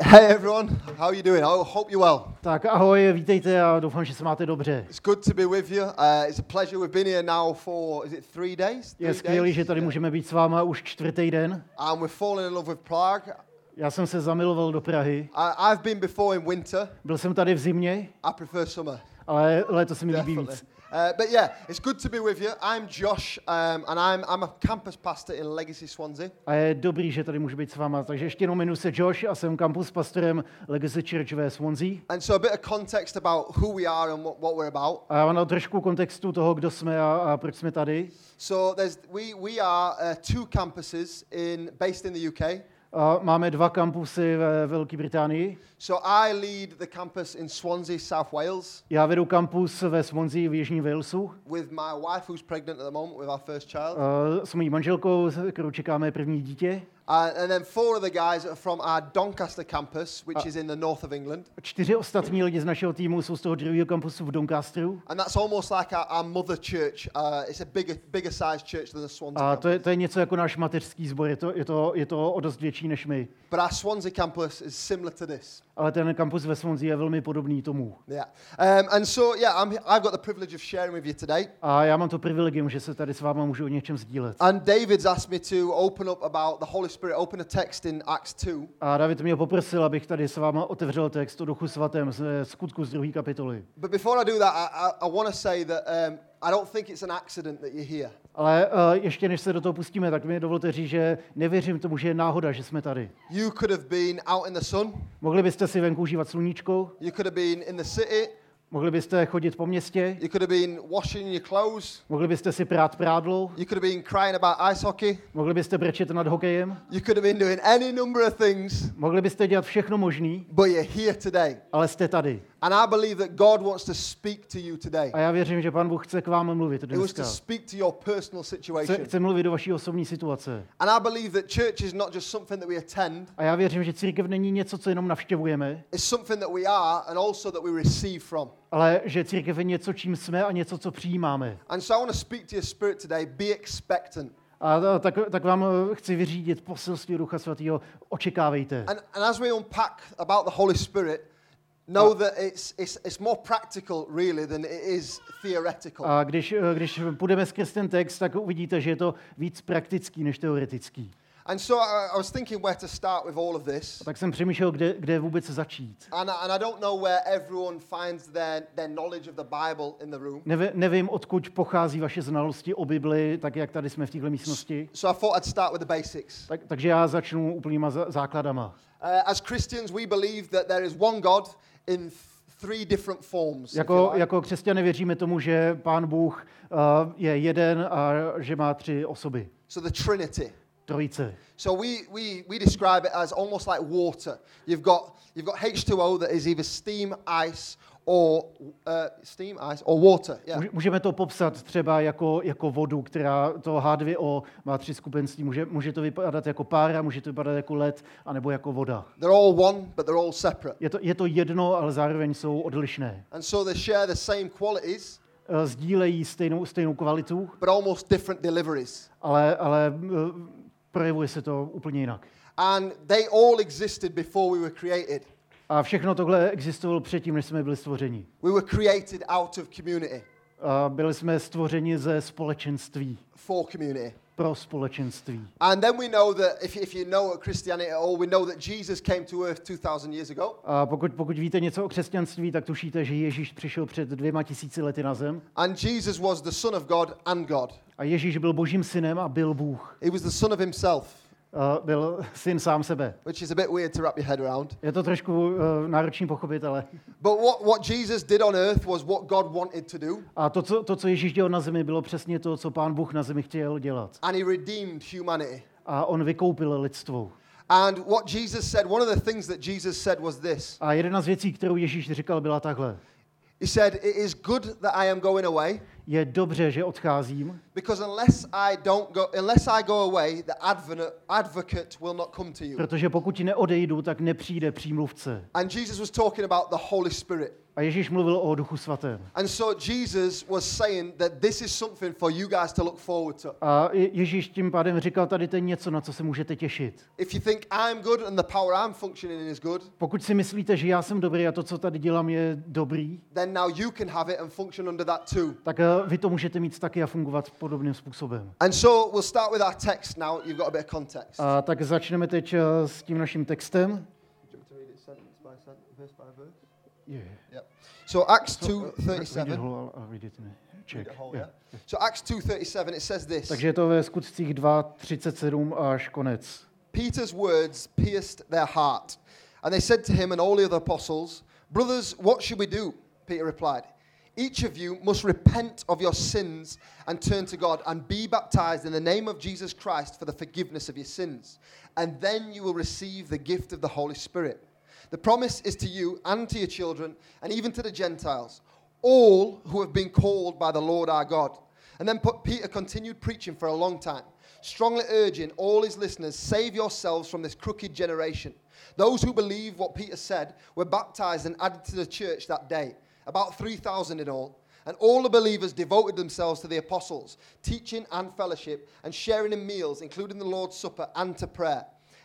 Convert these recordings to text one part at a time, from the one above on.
Hey everyone, how are you doing? I hope you're well. Tak ahoj, vítejte a doufám, že se máte dobře. It's good to be with you. Uh, it's a pleasure. We've been here now for, is it three days? Je Three skvělé, days? že tady můžeme být s váma už čtvrtý den. And we're falling in love with Prague. Já jsem se zamiloval do Prahy. I, I've been before in winter. Byl jsem tady v zimě, I prefer summer. ale léto se mi líbí víc. Uh, but yeah, it's good to be with you. I'm Josh, um, and I'm, I'm a campus pastor in Legacy Swansea. A je dobrý, že tady můžu být s váma. Takže ještě jenom jmenuji se Josh a jsem campus pastorem Legacy Church ve Swansea. And so a bit of context about who we are and what, what we're about. A na trošku kontextu toho, kdo jsme a, a proč jsme tady. So there's, we, we are uh, two campuses in, based in the UK. A máme dva kampusy ve Velké Británii. So I lead the campus in Swansea, South Wales, Já vedu kampus ve Swansea v Jižní Walesu. with my wife who's pregnant at the moment with our first child. A s mojí manželkou, kterou čekáme první dítě. Uh, and then four of the guys are from our Doncaster campus, which is in the north of England. Čtyři ostatní lidi z našeho týmu jsou z toho druhého kampusu v Doncasteru. And that's almost like our, our mother church. Uh, it's a bigger, bigger sized church than the Swansea A to je, to je něco jako náš mateřský sbor, je to, je, to, je to o dost větší než my. But our Swansea campus is similar to this. Ale ten kampus ve Swansea je velmi podobný tomu. Yeah. Um, and so, yeah, I'm, I've got the privilege of sharing with you today. A já mám to privilegium, že se tady s váma můžu o něčem sdílet. And David's asked me to open up about the Holy Spirit, open a text in Acts 2. A David mě poprosil, abych tady s váma otevřel text o duchu svatém z skutku z druhé kapitoly. But before I do that, I, I, I want to say that um, I don't think it's an accident that you're here. Ale uh, ještě než se do toho pustíme, tak mi dovolte říct, že nevěřím tomu, že je náhoda, že jsme tady. You could have been out in the sun. Mohli byste si venku užívat sluníčko, You could have been in the city. mohli byste chodit po městě, You could have been washing your clothes. mohli byste si prát prádlo, You could have been crying about ice hockey. mohli byste brečet nad hokejem, You could have been doing any number of things, mohli byste dělat všechno možný, but you're here today. ale jste tady. And I believe that God wants to speak to you today. A já věřím, že Pán Bůh chce k vám mluvit He wants to dneska. speak to your personal Chce, situation. chce mluvit do vaší osobní situace. And I believe that church is not just something that we attend, A já věřím, že církev není něco, co jenom navštěvujeme, it's something that we are and also that we receive from. ale že církev je něco, čím jsme a něco, co přijímáme. And so I want to speak to your spirit today. Be expectant. A ta- tak, tak vám eh, chci vyřídit poselství Ducha Svatého. Očekávejte. And, and as we unpack about the Holy Spirit, know that it's, it's, it's more practical, really, than it is theoretical. A když, eh, když půjdeme skrz ten text, tak uvidíte, že je to víc praktický než teoretický. And so I, I was thinking where to start with all of this. A tak jsem přemýšlel, kde, kde vůbec začít. And, I- and I don't know where everyone finds their, their knowledge of the Bible in the room. Nevi, nevím, odkud pochází vaše znalosti o Bibli, tak jak tady jsme v této místnosti. So I thought I'd start with the basics. Tak, takže já začnu úplnýma zá- základama. Uh, as Christians, we believe that there is one God in three different forms. Jako, jako křesťané věříme tomu, že Pán Bůh uh, je jeden a že má tři osoby. So the Trinity. Trojice. So we, we, we describe it as almost like water. You've got, you've got H2O that is either steam, ice, or uh, steam, ice, or water. Yeah. Může- Můžeme to popsat třeba jako, jako vodu, která to H2O má tři skupenství. Může, může to vypadat jako pára, může to vypadat jako led, anebo jako voda. They're all one, but they're all separate. Je to, je to jedno, ale zároveň jsou odlišné. And so they share the same qualities, Eh, Sdílejí stejnou, stejnou kvalitu, but almost different deliveries. ale, ale eh, projevuje se to úplně jinak. And they all existed before we were created. A všechno tohle existovalo předtím, než jsme byli stvořeni. We were created out of community, A byli jsme stvořeni ze společenství, for community. pro společenství. And then we know that if, if you know Christianity at all, we know that Jesus came to earth 2,000 years ago. A pokud, pokud víte něco o křesťanství, tak tušíte, že Ježíš přišel před dvěma tisíci lety na zem. And Jesus was the Son of God and God. A Ježíš byl božím synem a byl Bůh. He was the Son of Himself, A byl syn sám sebe. which is a bit weird to wrap your head around. Je to trošku uh, náročný pochopit, ale... But what, what Jesus did on earth was what God wanted to do, A to co, to, co Ježíš dělal na zemi, bylo přesně to, co pán Bůh na zemi chtěl dělat. and He redeemed humanity. A on vykoupil lidstvo. And what Jesus said, one of the things that Jesus said was this A jedna z věcí, kterou Ježíš říkal, byla takhle. He said, It is good that I am going away, Je dobře, že odcházím, because unless I don't go, unless I go away, the advocate, will not come to you. protože pokud neodejdu, tak nepřijde přímluvce. And Jesus was talking about the Holy Spirit. A Ježíš mluvil o Duchu Svatém. And so Jesus was saying that this is something for you guys to look forward to. A Je- Ježíš tím pádem říkal, tady to je něco, na co se můžete těšit. If you think I'm good and the power I'm functioning in is good, Pokud si myslíte, že já jsem dobrý a to, co tady dělám, je dobrý, then now you can have it and function under that too. tak eh, vy to můžete mít taky a fungovat podobným způsobem. And so we'll start with our text now. You've got a bit of context. A tak začneme teď eh, s tím naším textem. Yeah. So Acts So, read it 2:37. whole, I'll- I'll read it in a check. Read it whole, Yeah. yeah? So Acts 2:37 it says this. Takže je to ve skutcích 2, 37 až konec. Peter's words pierced their heart. And they said to him and all the other apostles, Brothers, what should we do? Peter replied, Each of you must repent of your sins and turn to God and be baptized in the name of Jesus Christ for the forgiveness of your sins. And then you will receive the gift of the Holy Spirit. The promise is to you and to your children and even to the Gentiles, all who have been called by the Lord our God. And then Peter continued preaching for a long time, strongly urging all his listeners, save yourselves from this crooked generation. Those who believed what Peter said were baptized and added to the church that day, about 3,000 in all. And all the believers devoted themselves to the apostles, teaching and fellowship, and sharing in meals, including the Lord's Supper, and to prayer.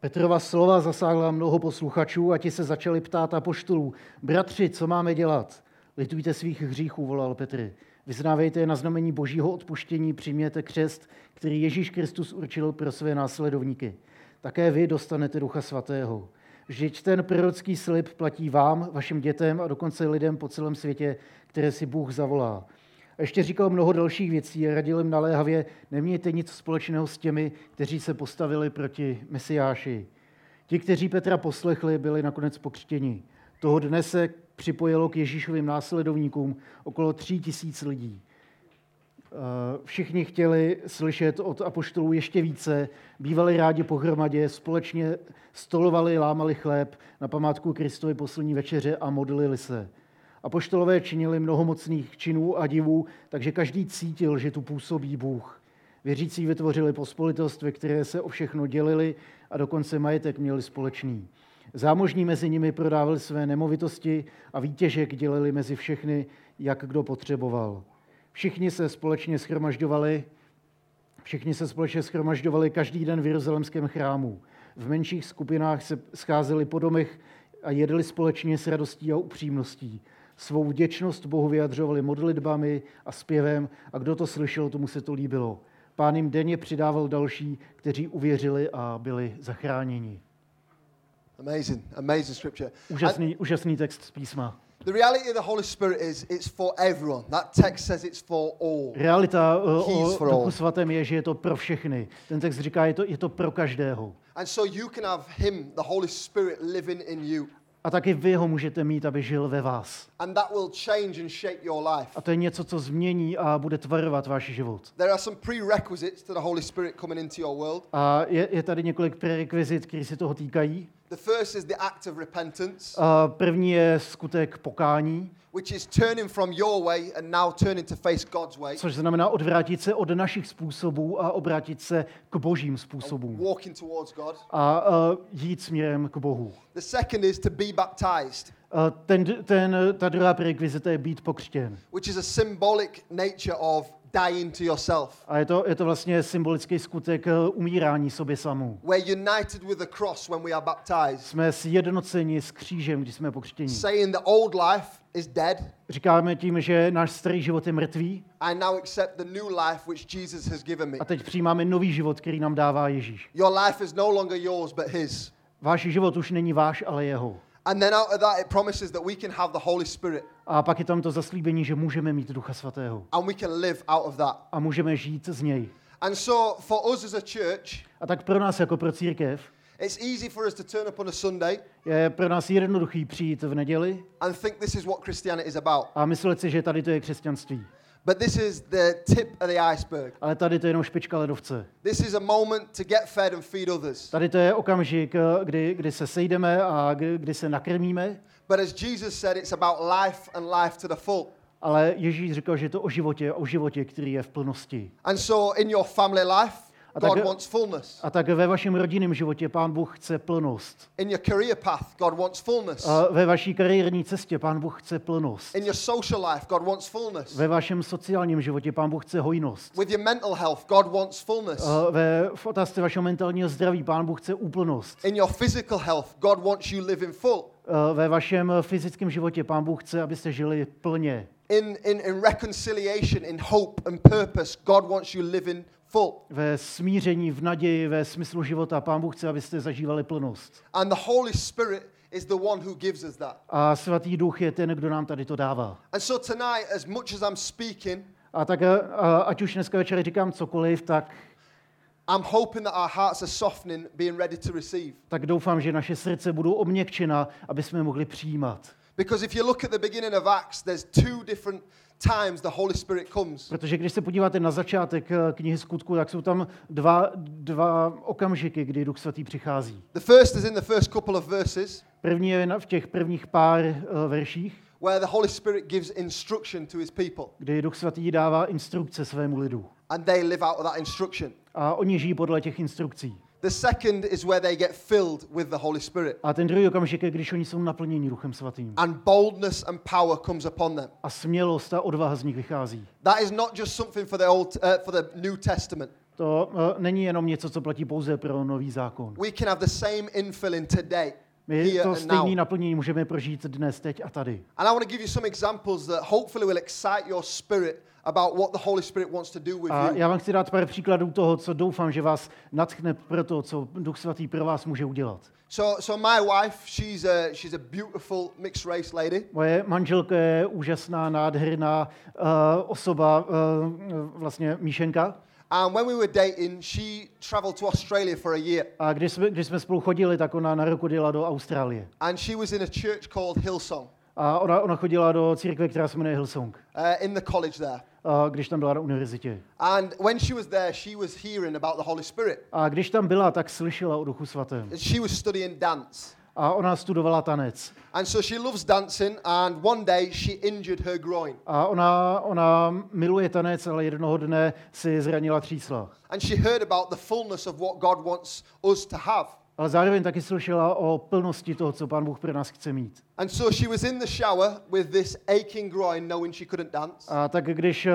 Petrova slova zasáhla mnoho posluchačů a ti se začali ptát apoštolů. Bratři, co máme dělat? Litujte svých hříchů, volal Petr. Vyznávejte je na znamení božího odpuštění, přijměte křest, který Ježíš Kristus určil pro své následovníky. Také vy dostanete Ducha Svatého. Vždyť ten prorocký slib platí vám, vašim dětem a dokonce lidem po celém světě, které si Bůh zavolá. A ještě říkal mnoho dalších věcí a radil jim naléhavě, nemějte nic společného s těmi, kteří se postavili proti Mesiáši. Ti, kteří Petra poslechli, byli nakonec pokřtěni. Toho dne se připojilo k Ježíšovým následovníkům okolo tří tisíc lidí. Eh, Všichni chtěli slyšet od apoštolů ještě více, bývali rádi pohromadě, společně stolovali, lámali chléb na památku Kristovy poslední večeře a modlili se. Apoštolové činili mnoho mocných činů a divů, takže každý cítil, že tu působí Bůh. Věřící vytvořili pospolitost, ve které se o všechno dělili a dokonce majetek měli společný. Zámožní mezi nimi prodávali své nemovitosti a výtěžek dělili mezi všechny, jak kdo potřeboval. Všichni se společně schromažďovali, všichni se společně schromažďovali každý den v Jeruzalemském chrámu. V menších skupinách se scházeli po domech a jedli společně s radostí a upřímností. Svou vděčnost Bohu vyjadřovali modlitbami a zpěvem a kdo to slyšel, tomu se to líbilo. Pán jim denně přidával další, kteří uvěřili a byli zachráněni. Amazing, amazing scripture. And Úžasný, úžasný text z písma. the reality of the Holy Spirit is it's for everyone. That text says it's for all. Realita uh, o. Duchu Svatém je, že je to pro všechny. Ten text říká, je to, je to pro každého. And so you can have Him, the Holy Spirit, living in you. A taky vy ho můžete mít, aby žil ve vás. And that will change and shape your life. A to je něco, co změní a bude tvarovat váš život. There are some prerequisites to the Holy Spirit coming into your world. A je, je tady několik prerekvizit, které se toho týkají. The first is the act of repentance, A první je skutek pokání, which is turning from your way and now turning to face God's way, což znamená odvrátit se od našich způsobů a obrátit se k božím způsobům. walking towards God. A a jít směrem k Bohu. The second is to be baptized, A ten, ten, ta druhá prerekvizita je být pokřtěn. which is a symbolic nature of dying to yourself. A je to, je to vlastně symbolický skutek eh, umírání sobě samou. We're united with the cross when we are baptized, Jsme sjednoceni s křížem, když jsme pokřtěni. saying the old life is dead. Říkáme tím, že náš starý život je mrtvý I now accept the new life which Jesus has given me. a teď přijímáme nový život, který nám dává Ježíš. Your life is no longer yours, but His. Váš život už není váš, ale jeho. And then out of that, it promises that we can have the Holy Spirit A pak je tam to zaslíbení, že můžeme mít Ducha Svatého and we can live out of that. a můžeme žít z něj. And so, for us as a church, A tak pro nás jako pro církev It's easy for us to turn up on a Sunday Je pro nás jednoduchý přijít v neděli and think this is what Christianity is about. a myslet si, že tady to je křesťanství. But this is the tip of the iceberg. Ale tady to je jenom špička ledovce. This is a moment to get fed and feed others. Tady to je okamžik, eh, kdy, kdy se sejdeme a kdy, kdy se nakrmíme, But as Jesus said, it's about life and life to the full. ale Ježíš říkal, že je to o životě, o životě, který je v plnosti. And so in your family life, A God tak- wants fullness. A tak ve vašem rodinném životě Pán Bůh chce plnost. In your career path, God wants fullness. A ve vaší kariérní cestě Pán Bůh chce plnost. In your social life, God wants fullness. Ve vašem sociálním životě Pán Bůh chce hojnost. With your mental health, God wants fullness. A ve, v otázce vašeho mentálního zdraví Pán Bůh chce úplnost. In your physical health, God wants you living full. A ve vašem fyzickém životě Pán Bůh chce, abyste žili plně. In, in, in reconciliation, in hope and purpose, God wants you living full. Ve smíření, v naději, ve smyslu života Pán Bůh chce, abyste zažívali plnost. And the Holy Spirit is the one who gives us that. A svatý duch je ten, kdo nám tady to dává. And so tonight, as much as I'm speaking, A tak a, ať už dneska večer říkám cokoliv, tak, I'm hoping that our hearts are softening, being ready to receive. tak doufám, že naše srdce budou obměkčena, aby jsme mohli přijímat. Because if you look at the beginning of Acts, there's two different times the Holy Spirit comes. Protože když se podíváte na začátek eh, knihy skutku, tak jsou tam dva, dva okamžiky, kdy Duch Svatý přichází. The first is in the first couple of verses, První je v těch prvních pár uh, verších, where the Holy Spirit gives instruction to his people, kdy Duch Svatý dává instrukce svému lidu. and they live out of that instruction. A oni žijí podle těch instrukcí. The second is where they get filled with the Holy Spirit, A ten druhý okamžik je, když oni jsou naplněni Duchem Svatým. and boldness and power comes upon them. A smělost a odvaha z nich vychází. That is not just something for the old, uh, for the New Testament. To uh, není jenom něco, co platí pouze pro nový zákon. We can have the same infilling today, My to stejné naplnění můžeme prožít dnes, teď a tady. And I want to give you some examples that hopefully will excite your spirit about what the Holy Spirit wants to do with A you. já vám chci dát pár příkladů toho, co doufám, že vás natchne pro to, co Duch Svatý pro vás může udělat. So, so my wife, she's a she's a beautiful mixed race lady, Moje manželka je úžasná, nádherná uh, osoba, uh, vlastně míšenka. and when we were dating, she traveled to Australia for a year, A když jsme, když jsme spolu chodili, tak ona na rok odjela do Austrálie. and she was in a church called Hillsong A ona, ona chodila do církve, která se jmenuje Hillsong, uh, in the college there. a když tam byla na univerzitě. And when she was there, she was hearing about the Holy Spirit. A když tam byla, tak slyšela o Duchu Svatém. She was studying dance. A ona studovala tanec. And so she loves dancing, and one day she injured her groin. A ona, ona miluje tanec, ale jednoho dne si zranila třísla. And she heard about the fullness of what God wants us to have. Ale zároveň taky slyšela o plnosti toho, co Pán Bůh pro nás chce mít. And so she was in the shower with this aching groin, knowing she couldn't dance. A tak když eh,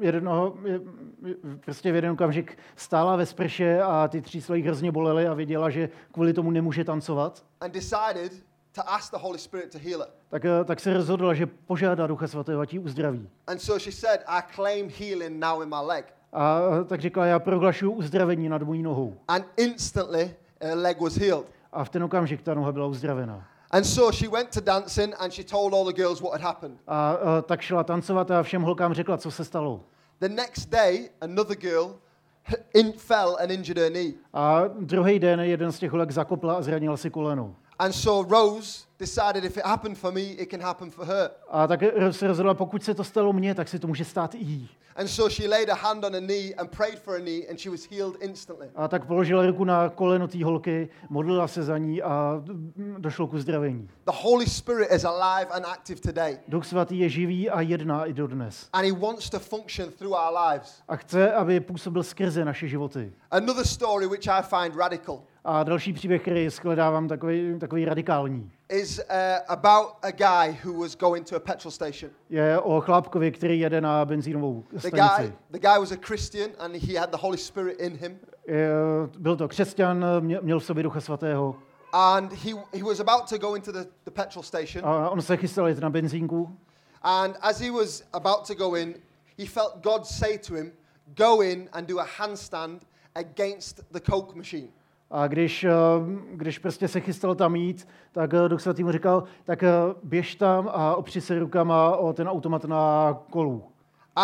jednoho, je- je- prostě v jeden okamžik stála ve sprše a ty třísla jí hrozně bolely a věděla, že kvůli tomu nemůže tancovat, and decided to ask the Holy Spirit to heal her. tak, eh, tak se rozhodla, že požádá Ducha Svatého, ať ji uzdraví. And so she said, I claim healing now in my leg. A eh, tak řekla, já prohlašuju uzdravení nad mojí nohou. And instantly, leg was healed. A v ten okamžik ta noha byla uzdravená. And so she went to dancing and she told all the girls what had happened. A eh, tak šla tancovat a všem holkám řekla, co se stalo. The next day, another girl in, fell and injured her knee. A druhý den jeden z těch holek zakopla a zranil si koleno. And so Rose decided if it happened for me, it can happen for her. A tak se rozhodla, pokud se to stalo mně, tak se to může stát i jí. And so she laid a hand on her knee and prayed for her knee, and she was healed instantly. A tak položila ruku na koleno té holky, modlila se za ní a došlo k uzdravení. The Holy Spirit is alive and active today, Duch svatý je živý a jedná i dodnes. and He wants to function through our lives. A chce, aby působil skrze naše životy. Another story which I find radical A další příběh, který shledávám takový, takový radikální, is uh, about a guy who was going to a petrol station. je o chlápkovi, který jede na benzínovou The stanici. guy, the guy was a Christian, and he had the Holy Spirit in him. Je, byl to křesťan, mě- měl v sobě Ducha svatého And he, he was about to go into the, the petrol station. a on se chystal jít na benzínku And as he was about to go in, he felt God say to him, Go in and do a handstand against the Coke machine. A když, eh, když prostě se chystal tam jít, tak eh, Duch Svatý mu říkal, tak eh, běž tam a opři se rukama o ten automat na kolu.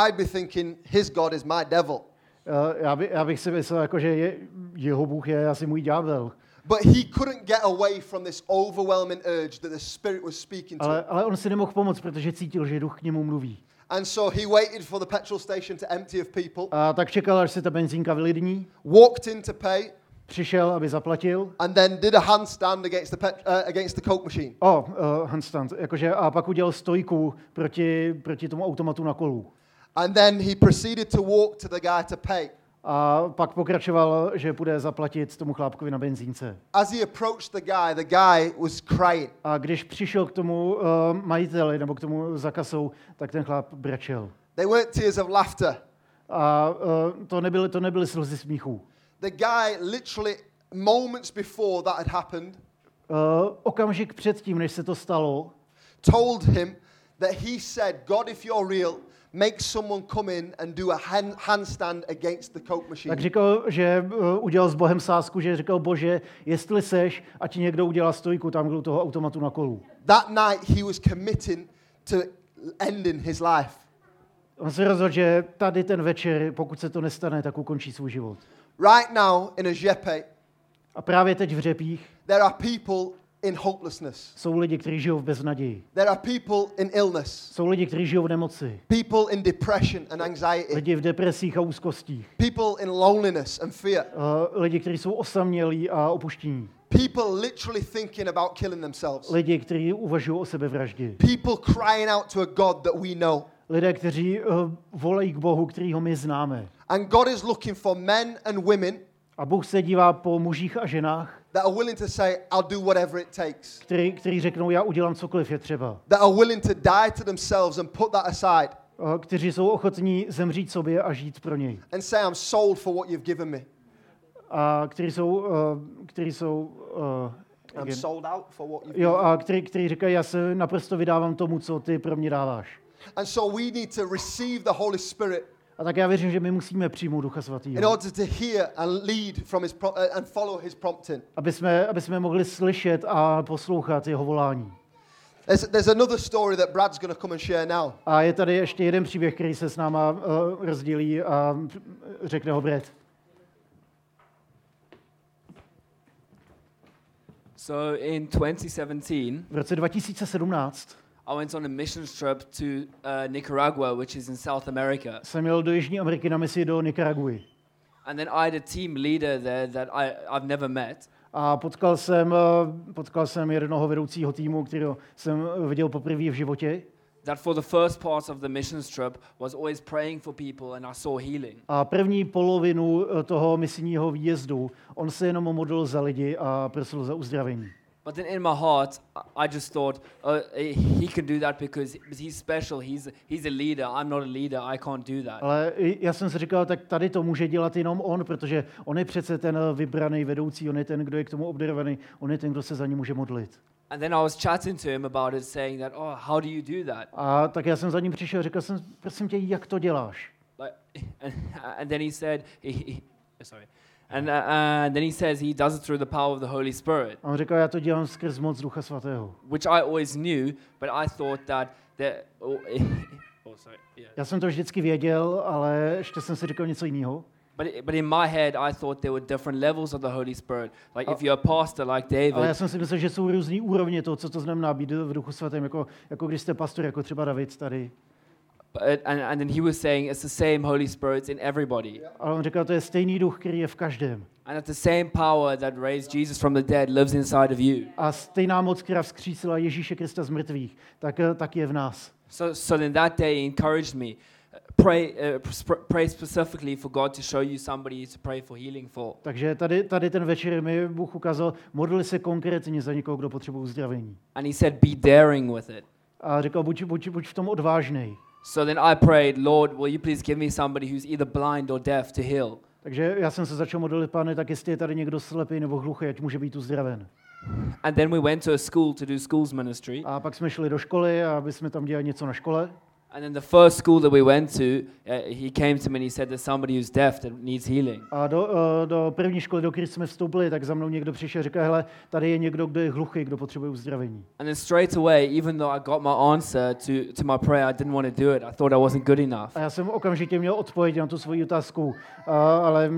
I'd be thinking, His God is my devil. Eh, Já, by, já bych si myslel, jako, že je, jeho Bůh je asi můj ďábel. But he couldn't get away from this overwhelming urge that the Spirit was speaking to. Ale, ale on si nemohl pomoct, protože cítil, že duch k němu mluví. And so he waited for the petrol station to empty of people, A tak čekal, až se ta benzínka vylidní, walked in to pay, přišel, aby zaplatil. and then did a handstand against the, pet, uh, against the Coke machine. O, uh, handstand, jakože, a pak udělal stojku proti, proti tomu automatu na kolu. And then he proceeded to walk to the guy to pay. A pak pokračoval, že půjde zaplatit tomu chlápkovi na benzínce. As he approached the guy, the guy was crying. A když přišel k tomu uh, majiteli nebo k tomu zakasou, tak ten chlap brečel. They weren't tears of laughter. A uh, to, nebyly, to nebyly slzy smíchu. The guy literally moments before that had happened Uh, okamžik předtím, než se to stalo, told him that he said, God, if you're real, make someone come in and do a hand, handstand against the Coke machine. tak říkal, že uh, udělal s Bohem sásku, že říkal, bože, jestli seš, ať ti někdo udělá stojku tam u toho automatu na kolu. That night he was committing to ending his life. On se rozhodl, že tady ten večer, pokud se to nestane, tak ukončí svůj život. Right now in Ajepe, A právě teď v Řepích there are people in hopelessness. jsou lidi, kteří žijou v beznaději. There are people in illness, Jsou lidi, kteří žijou v nemoci. people in depression and anxiety, Lidi v depresích a úzkostích. people in loneliness and fear, Uh, lidi, kteří jsou osamělí a opuštění. people literally thinking about killing themselves, Lidi, kteří uvažují o sebevraždě. people crying out to a God that we know. Lidé, kteří uh, volají k Bohu, kterýho my známe. And God is looking for men and women A Bůh se dívá po mužích a ženách, that are willing to say, I'll do whatever it takes, který, který řeknou, já udělám cokoliv je třeba. that are willing to die to themselves and put that aside Uh, kteří jsou ochotní zemřít sobě a žít pro něj. and say, I'm sold for what you've given me. A kteří jsou, uh, kteří jsou uh, I'm sold out for what you've jo, a který, který říkají, já se naprosto vydávám tomu, co ty pro mě dáváš. And so we need to receive the Holy Spirit A tak já věřím, že my musíme přijmout Ducha in Svatého, order to hear and lead from his pro- uh, and follow his prompting. aby jsme, aby jsme mohli slyšet a poslouchat jeho volání. There's, there's another story that Brad's going to come and share now. A je tady ještě jeden příběh, který se s náma uh, rozdělí a řekne ho Brett. So in 2017, V roce 2017 I went on a missions trip to uh, Nicaragua, which is in South America. jsem jel do Jižní Ameriky na misi do Nikaraguy. And then I had a team leader there that I, I've never met. A potkal jsem, eh, potkal jsem jednoho vedoucího týmu, kterého jsem viděl poprvé v životě. That for the first part of the missions trip was always praying for people and I saw healing. A první polovinu eh, toho misijního výjezdu on se jenom modlil za lidi a prosil za uzdravení. But then in my heart, I- just thought, uh, he can do that because he's special. He's, he's a leader. I'm not a leader. I can't do that. Ale já jsem si říkal, tak tady to může dělat jenom on, protože on je přece ten eh, vybraný vedoucí, on je ten, kdo je k tomu obdarovaný, on je ten, kdo se za ně může modlit. And then I was chatting to him about it, saying that, oh, how do you do that? A tak já jsem za ním přišel a řekl jsem, prosím tě, jak to děláš? Like, and, and then he said, he, he, sorry, and, uh, and then he says he does it through the power of the Holy Spirit, A on říkal, já to dělám skrz moc Ducha Svatého. which I always knew, but I thought that that. Oh, oh sorry, yeah. Já jsem to vždycky věděl, ale ještě jsem si říkal něco jiného. But, but in my head, I thought there were different levels of the Holy Spirit. Like if you're a pastor like Ale já David, jsem si myslel, že jsou různé úrovně toho, co to znamená být v Duchu Svatém, jako, jako když jste pastor, jako třeba David tady. But, and, and then he was saying it's the same Holy Spirit in everybody. Ale on říkal, to je stejný duch, který je v každém. And it's the same power that raised Jesus from the dead lives inside of you. A stejná moc, která vzkřísila Ježíše Krista z mrtvých, tak, eh, tak je v nás. So, so then that day he encouraged me. uh, Pray, uh, pray specifically for God to show you somebody to pray for healing for. Takže tady, tady ten večer mi Bůh ukázal, modli se konkrétně za někoho, kdo potřebuje uzdravení. And he said, be daring with it. A říkal, buď, buď, buď v tom odvážnej. So then I prayed, Lord, will you please give me somebody who's either blind or deaf to heal? Takže já jsem se začal modlit, pane, tak jestli je tady někdo slepý nebo hluchý, ať může být uzdraven. And then we went to a school to do schools ministry. A pak jsme šli do školy, aby jsme tam dělali něco na škole. And then the first school that we went to, uh, he came to me and he said, there's somebody who's deaf that needs healing. A do, eh, do první školy, do které jsme vstoupili, tak za mnou někdo přišel a říká, hele, tady je někdo, kdo je hluchý, kdo potřebuje uzdravení. And then straight away, even though I got my answer to, to my prayer, I didn't want to do it. I thought I wasn't good enough. A já jsem okamžitě měl odpověď na tu svoji otázku, a, ale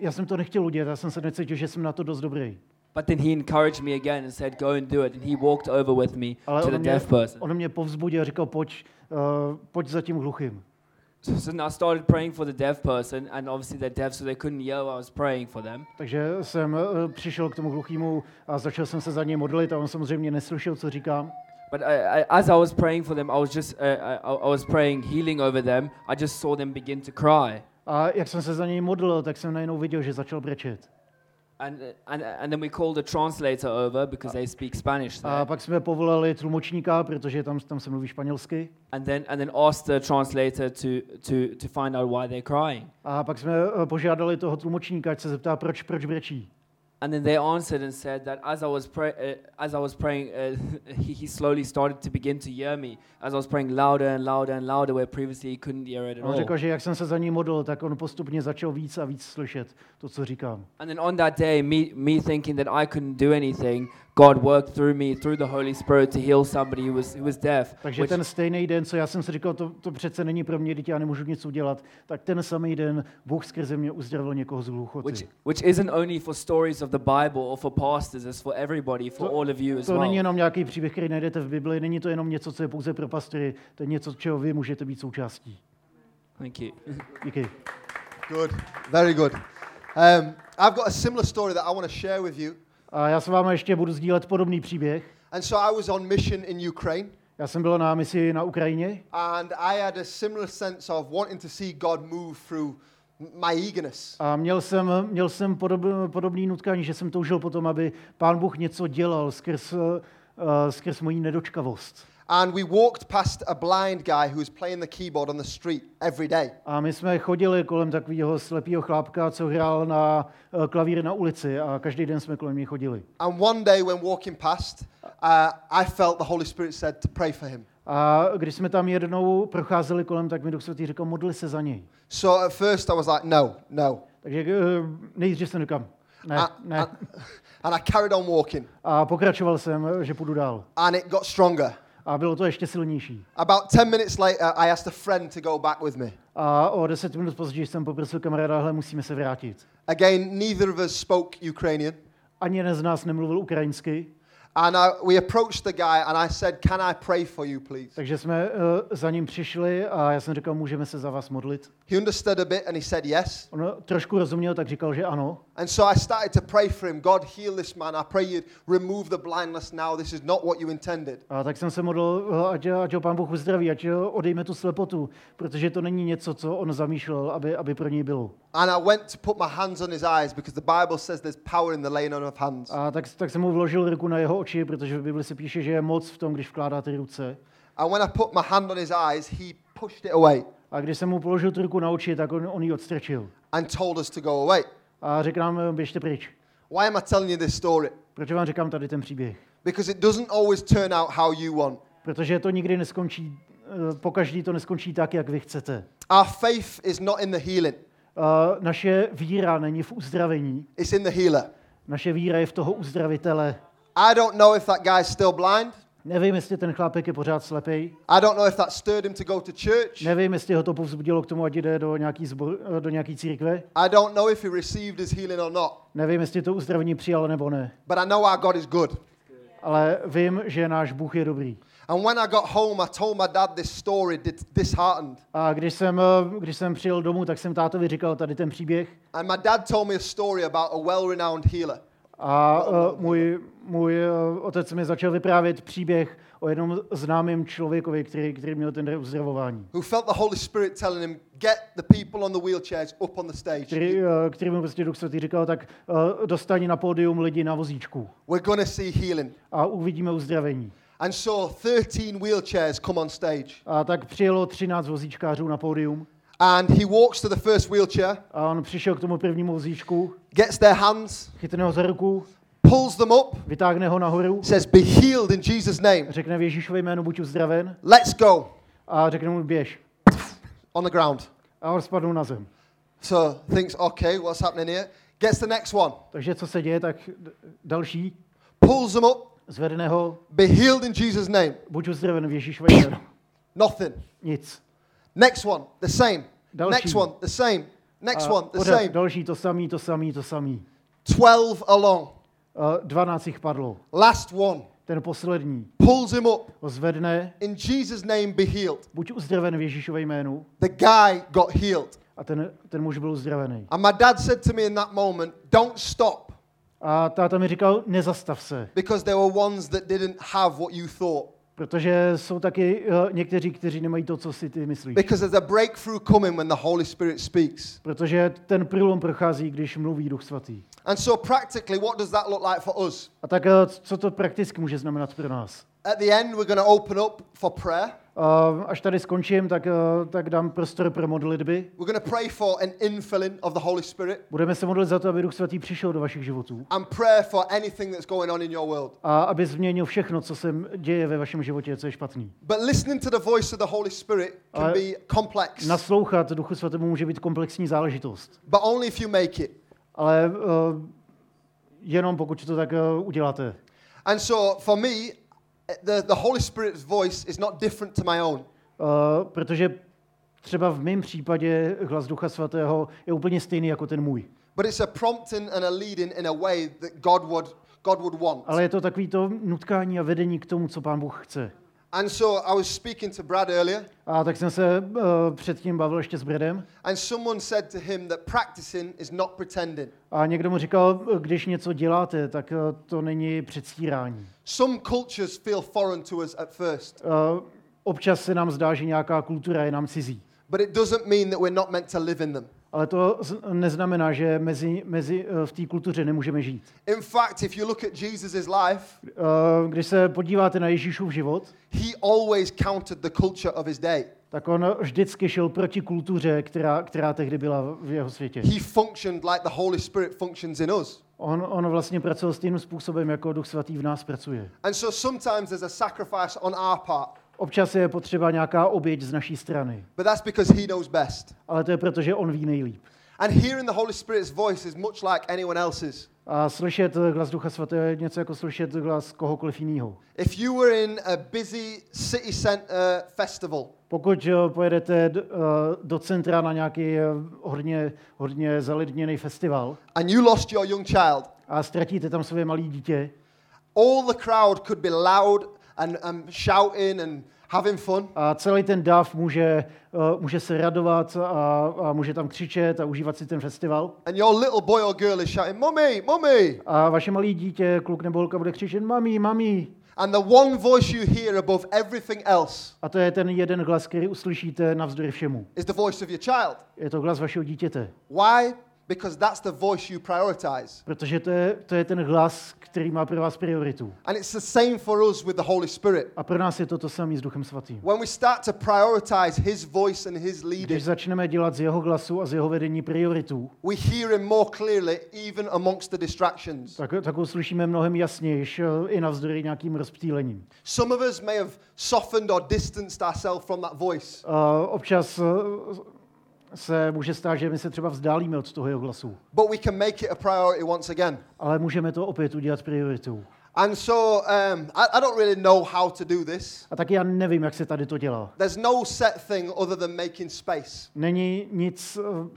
já jsem to nechtěl udělat, já jsem se necítil, že jsem na to dost dobrý. But then he encouraged me again and said, Go and do it. And he walked over with me Ale to the mě, deaf person. on mě povzbudil a říkal, pojď, uh, pojď za tím hluchým. So, so I started praying for the deaf person, and obviously they're deaf, so they couldn't yell. I was praying for them. Takže jsem uh, přišel k tomu hluchýmu a začal jsem se za něj modlit a on samozřejmě neslyšel, co říkám. But I, I, as I was praying for them, I was just uh, I, I was praying healing over them. I just saw them begin to cry, A jak jsem se za něj modlil, tak jsem najednou viděl, že začal brečet. And and and then we called a translator over because they speak Spanish A there, pak jsme povolali tlumočníka, protože tam, tam se mluví španělsky. and then and then asked the translator to to to find out why they're crying. A pak jsme eh, požádali toho tlumočníka, ať se zeptá, proč, proč brečí. And then they answered and said that as I was pray, uh, as I was praying, uh, he, he slowly started to begin to hear me as I was praying louder and louder and louder, where previously he couldn't hear it at on all. řekl, že jak jsem se za ní modlil, tak on postupně začal víc a víc slyšet to, co říkám. And then on that day, me me thinking that I couldn't do anything, God worked through me through the Holy Spirit to heal somebody who was who was deaf. Takže which- ten stejný den, co já jsem si říkal, to, to přece není pro mě, teď já nemůžu nic udělat, tak ten samý den Bůh skrze mě uzdravil někoho z which, hluchoty. which isn't only for stories of the Bible or for pastors, it's for everybody, for To- all of you as To well. není jenom nějaký příběh, který najdete v Bibli, není to jenom něco, co je pouze pro pastory, to je něco, čeho vy můžete být součástí. Thank you. Díky. Good. Very good. Um, I've got a similar story that I want to share with you. A já s vámi ještě budu sdílet podobný příběh. And so I was on mission in Ukraine, Já jsem byl na misi na Ukrajině and I had a similar sense of wanting to see God move through my eagerness. a měl jsem, měl jsem podob, podobný nutkání, že jsem toužil potom, aby pán Bůh něco dělal skrz, uh, skrz moji nedočkavost. And we walked past a blind guy who was playing the keyboard on the street every day. A my jsme chodili kolem takového slepého chlápka, co hrál na uh, klavír na ulici a každý den jsme kolem něj chodili. And one day when walking past, uh, I felt the Holy Spirit said to pray for him. A když jsme tam jednou procházeli kolem, tak mi Duch Svatý řekl, modli se za něj. So at first I was like, no, no. Takže uh, nejdřív jsem říkal, ne, A- ne. a- and I carried on walking, A pokračoval jsem, že půjdu dál. and it got stronger. A bylo to ještě silnější. About 10 minutes later, I asked a friend to go back with me. A o deset minut později jsem poprosil kamaráda, hele, musíme se vrátit. Again, neither of us spoke Ukrainian. Ani jeden z nás nemluvil ukrajinsky, And I, we approached the guy, and I said, Can I pray for you, please? takže jsme uh, za ním přišli a já jsem říkal, můžeme se za vás modlit. He understood a bit, and he said yes. On trošku rozuměl, tak říkal, že ano. And so I started to pray for him God, heal this man. I pray you'd remove the blindness now. This is not what you intended. A tak jsem se modlil, ať, ať ho pán Bůh uzdraví, ať ho odejme tu slepotu, protože to není něco, co on zamýšlel, aby, aby pro něj bylo. And I went to put my hands on his eyes because the Bible says there's power in the laying on of hands. A tak, tak jsem mu vložil ruku na jeho oči, protože v Bibli se píše, že je moc v tom, když vkládáte ruce. And when I put my hand on his eyes, he pushed it away A když jsem mu položil tu ruku na oči, tak on, on ji odstrčil. and told us to go away. A řekl nám, "Eh, běžte pryč. Why am I telling you this story? Proč vám říkám tady ten příběh? Because it doesn't always turn out how you want. Protože to nikdy neskončí, po každý to neskončí tak, jak vy chcete. Our faith is not in the healing, Uh, naše víra není v uzdravení, it's in the healer. naše víra je v toho uzdravitele. I don't know if that guy's still blind. Nevím, jestli ten chlápek je pořád slepý. I don't know if that stirred him to go to church. Nevím, jestli ho to povzbudilo k tomu, ať jde do nějaký, zbor, do nějaký církve. I don't know if he received his healing or not. Nevím, jestli to uzdravení přijal nebo ne. But I know our God is good. Ale vím, že náš Bůh je dobrý. And when I got home, I told my dad this story, dis- disheartened. A když jsem, eh, když jsem přijel domů, tak jsem tátovi říkal tady ten příběh. And my dad told me a story about a well renowned healer. A uh, můj, můj uh, otec mi začal vyprávět příběh o jednom známém člověkovi, který, který měl ten uzdravování. who felt the Holy Spirit telling him, Get the people on the wheelchairs up on the stage. Který, uh, který mu prostě Duch Svatý říkal, tak uh, dostaň na pódium lidi na vozíčku We're to see healing. a uvidíme uzdravení. And so 13 wheelchairs come on stage. A tak přijelo 13 vozíčkářů na pódium And he walks to the first wheelchair, a on přišel k tomu prvnímu vozíčku, gets their hands, chytne ho za ruku, pulls them up, vytáhne ho nahoru, says, Be healed in Jesus' name. řekne v Ježíšově jménu buď uzdraven Let's go. a řekne mu běž. On the ground. A on spadl na zem. So thinks, Okay, what's happening here? Gets the next one, Takže co se děje, tak další pulls them up, zvedne ho, be healed in Jesus' name. buď uzdraven v Ježíšově jménu. Nothing. Nic. Next one, the same. Další. Next one, the same. Next A one, the pořád same. Další to samý, to samý, to samý. 12 along. Uh, 12 jich padlo. Last one Ten poslední pulls him up. ho zvedne, In Jesus' name, be healed. buď uzdraven v Ježíšově jménu, The guy got healed. a ten, ten muž byl uzdravený. And my dad said to me in that moment, Don't stop, A táta mi říkal, nezastav se, because there were ones that didn't have what you thought. Protože jsou taky uh, někteří, kteří nemají to, co si ty myslíš. Because there's a breakthrough coming when the Holy Spirit speaks. Protože ten průlom prochází, když mluví Duch Svatý. And so, practically, what does that look like for us? A tak uh, co to prakticky může znamenat pro nás? At the end, we're going to open up for prayer. Uh, až tady skončím, tak, uh, tak dám prostor pro modlitby. We're going to pray for an infilling of the Holy Spirit Budeme se modlit za to, aby Duch Svatý přišel do vašich životů and prayer for anything that's going on in your world. a aby změnil všechno, co se děje ve vašem životě, co je špatný. But listening to the voice of the Holy Spirit can Ale- be complex, Naslouchat Duchu Svatému může být komplexní záležitost, but only if you make it. ale uh, jenom pokud to tak uh, uděláte. And so, for me, the, the Holy Spirit's voice is not different to my own. Uh, protože třeba v mém případě hlas Ducha Svatého je úplně stejný jako ten můj. But it's a prompting and a leading in a way that God would, God would want. Ale je to takový to nutkání a vedení k tomu, co Pán Bůh chce. And so I was speaking to Brad earlier, A tak jsem se uh, předtím bavil ještě s Bredem and someone said to him that practicing is not pretending. a někdo mu říkal, když něco děláte, tak uh, to není předstírání. Some cultures feel foreign to us at first, Uh, občas se nám zdá, že nějaká kultura je nám cizí. but it doesn't mean that we're not meant to live in them. Ale to neznamená, že mezi, mezi, uh, v té kultuře nemůžeme žít. In fact, if you look at Jesus' life, Uh, když se podíváte na Ježíšův život, he always countered the culture of his day. tak on vždycky šel proti kultuře, která, která tehdy byla v jeho světě. He functioned like the Holy Spirit functions in us. On, on vlastně pracoval stejným způsobem, jako Duch Svatý v nás pracuje. And so sometimes there's a sacrifice on our part, Občas je potřeba nějaká oběť z naší strany, but that's because he knows best. ale to je proto, že on ví nejlíp. And hearing the Holy Spirit's voice is much like anyone else's. A slyšet hlas Ducha Svatého je něco jako slyšet hlas kohokoliv jiného. If you were in a busy city center festival Pokud pojedete eh, do centra na nějaký eh, hodně, hodně zalidněný festival and you lost your young child, a ztratíte tam své malé dítě, all the crowd could be loud and, and shouting and having fun. a celý ten dav může, eh, může se radovat a, a může tam křičet a užívat si ten festival. And your little boy or girl is shouting, Mummy, Mummy. A vaše malé dítě, kluk nebo holka bude křičet, mami, mami. And the one voice you hear above everything else A to je ten jeden hlas, který uslyšíte navzdory všemu. is the voice of your child. Je to hlas vašeho dítěte. Why? Because that's the voice you prioritize. Protože to je, to je ten hlas, který má pro vás prioritu. And it's the same for us with the Holy Spirit. A pro nás je to to samé s Duchem Svatým. When we start to prioritize His voice and His leading, Když začneme dělat z jeho glasu a z jeho vedení prioritu, we hear Him more clearly, even amongst the distractions. tak, tak ho slyšíme mnohem jasnějš eh, i navzdory nějakým rozptýlením. Some of us may have softened or distanced ourselves from that voice. A občas eh, se může stát, že my se třeba vzdálíme od toho jeho glasu, But we can make it a priority once again. ale můžeme to opět udělat prioritou. And so um, I, I don't really know how to do this. A taky já nevím, jak se tady to dělá. There's no set thing other than making space. Není nic, eh,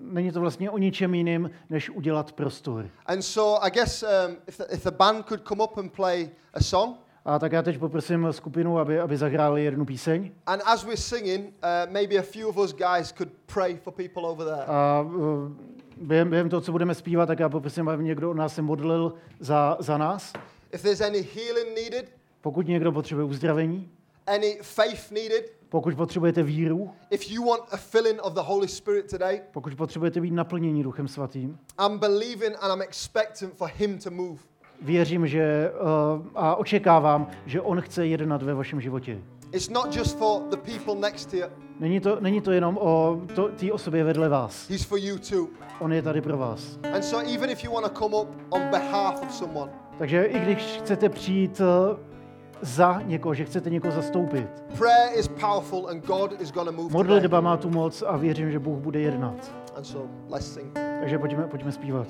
není to vlastně o ničem jiným, než udělat prostor. And so I guess um, if, the, if the band could come up and play a song, A tak já teď poprosím skupinu, aby, aby zahráli jednu píseň. and as we're singing, uh, maybe a few of us guys could pray for people over there. A eh, během, během toho, co budeme zpívat, tak já poprosím, aby někdo od nás se modlil za, za nás. If there's any healing needed, Pokud někdo potřebuje uzdravení, any faith needed, pokud potřebujete víru, if you want a filling of the Holy Spirit today, pokud potřebujete být naplnění Duchem Svatým, I'm believing and I'm expecting for Him to move. Věřím, že uh, a očekávám, že On chce jednat ve vašem životě. It's not just for the people next to you, Není to, není to jenom o to- té osobě vedle vás. He's for you too. On je tady pro vás. And so, even if you want to come up on behalf of someone, Takže i když chcete přijít uh, za někoho, že chcete někoho zastoupit, prayer is powerful and God is to move. Modlitba má tu moc a věřím, že Bůh bude jednat. And so, let's sing. Takže pojďme, pojďme zpívat.